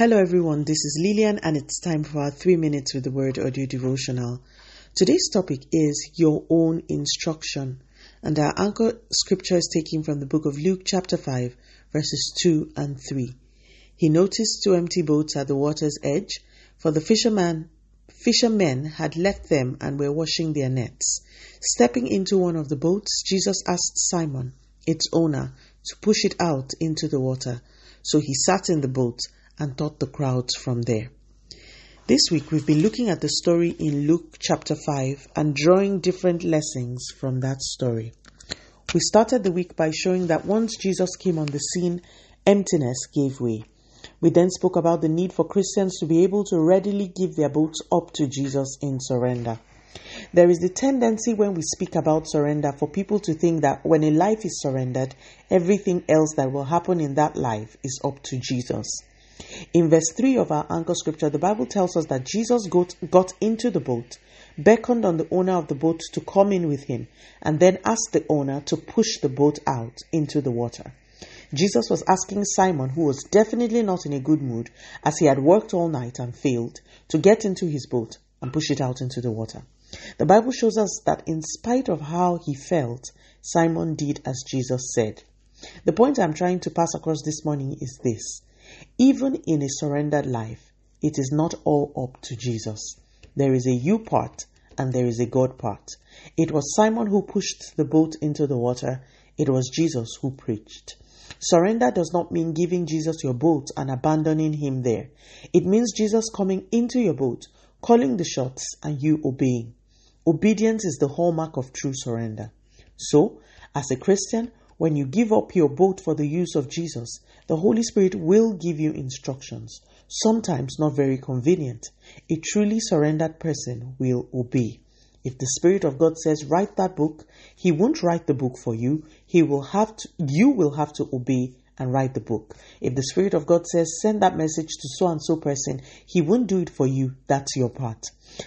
Hello, everyone. This is Lillian, and it's time for our three minutes with the word audio devotional. Today's topic is your own instruction, and our anchor scripture is taken from the book of Luke, chapter 5, verses 2 and 3. He noticed two empty boats at the water's edge, for the fisherman fishermen had left them and were washing their nets. Stepping into one of the boats, Jesus asked Simon, its owner, to push it out into the water. So he sat in the boat and taught the crowds from there. This week we've been looking at the story in Luke chapter 5 and drawing different lessons from that story. We started the week by showing that once Jesus came on the scene, emptiness gave way. We then spoke about the need for Christians to be able to readily give their boats up to Jesus in surrender. There is the tendency when we speak about surrender for people to think that when a life is surrendered, everything else that will happen in that life is up to Jesus. In verse 3 of our anchor scripture, the Bible tells us that Jesus got, got into the boat, beckoned on the owner of the boat to come in with him, and then asked the owner to push the boat out into the water. Jesus was asking Simon, who was definitely not in a good mood, as he had worked all night and failed, to get into his boat and push it out into the water. The Bible shows us that in spite of how he felt, Simon did as Jesus said. The point I'm trying to pass across this morning is this even in a surrendered life, it is not all up to Jesus. There is a you part and there is a God part. It was Simon who pushed the boat into the water, it was Jesus who preached. Surrender does not mean giving Jesus your boat and abandoning him there. It means Jesus coming into your boat, calling the shots, and you obeying. Obedience is the hallmark of true surrender. So, as a Christian, when you give up your boat for the use of Jesus, the Holy Spirit will give you instructions, sometimes not very convenient. A truly surrendered person will obey. If the Spirit of God says, write that book, He won't write the book for you. He will have to, you will have to obey and write the book. If the Spirit of God says, send that message to so and so person, He won't do it for you. That's your part.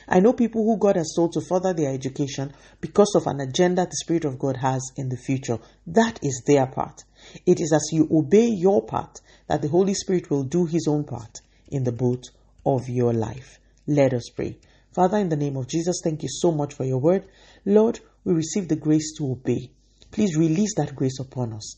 I know people who God has told to further their education because of an agenda the Spirit of God has in the future. That is their part. It is as you obey your part that the Holy Spirit will do His own part in the boat of your life. Let us pray. Father, in the name of Jesus, thank you so much for your word. Lord, we receive the grace to obey. Please release that grace upon us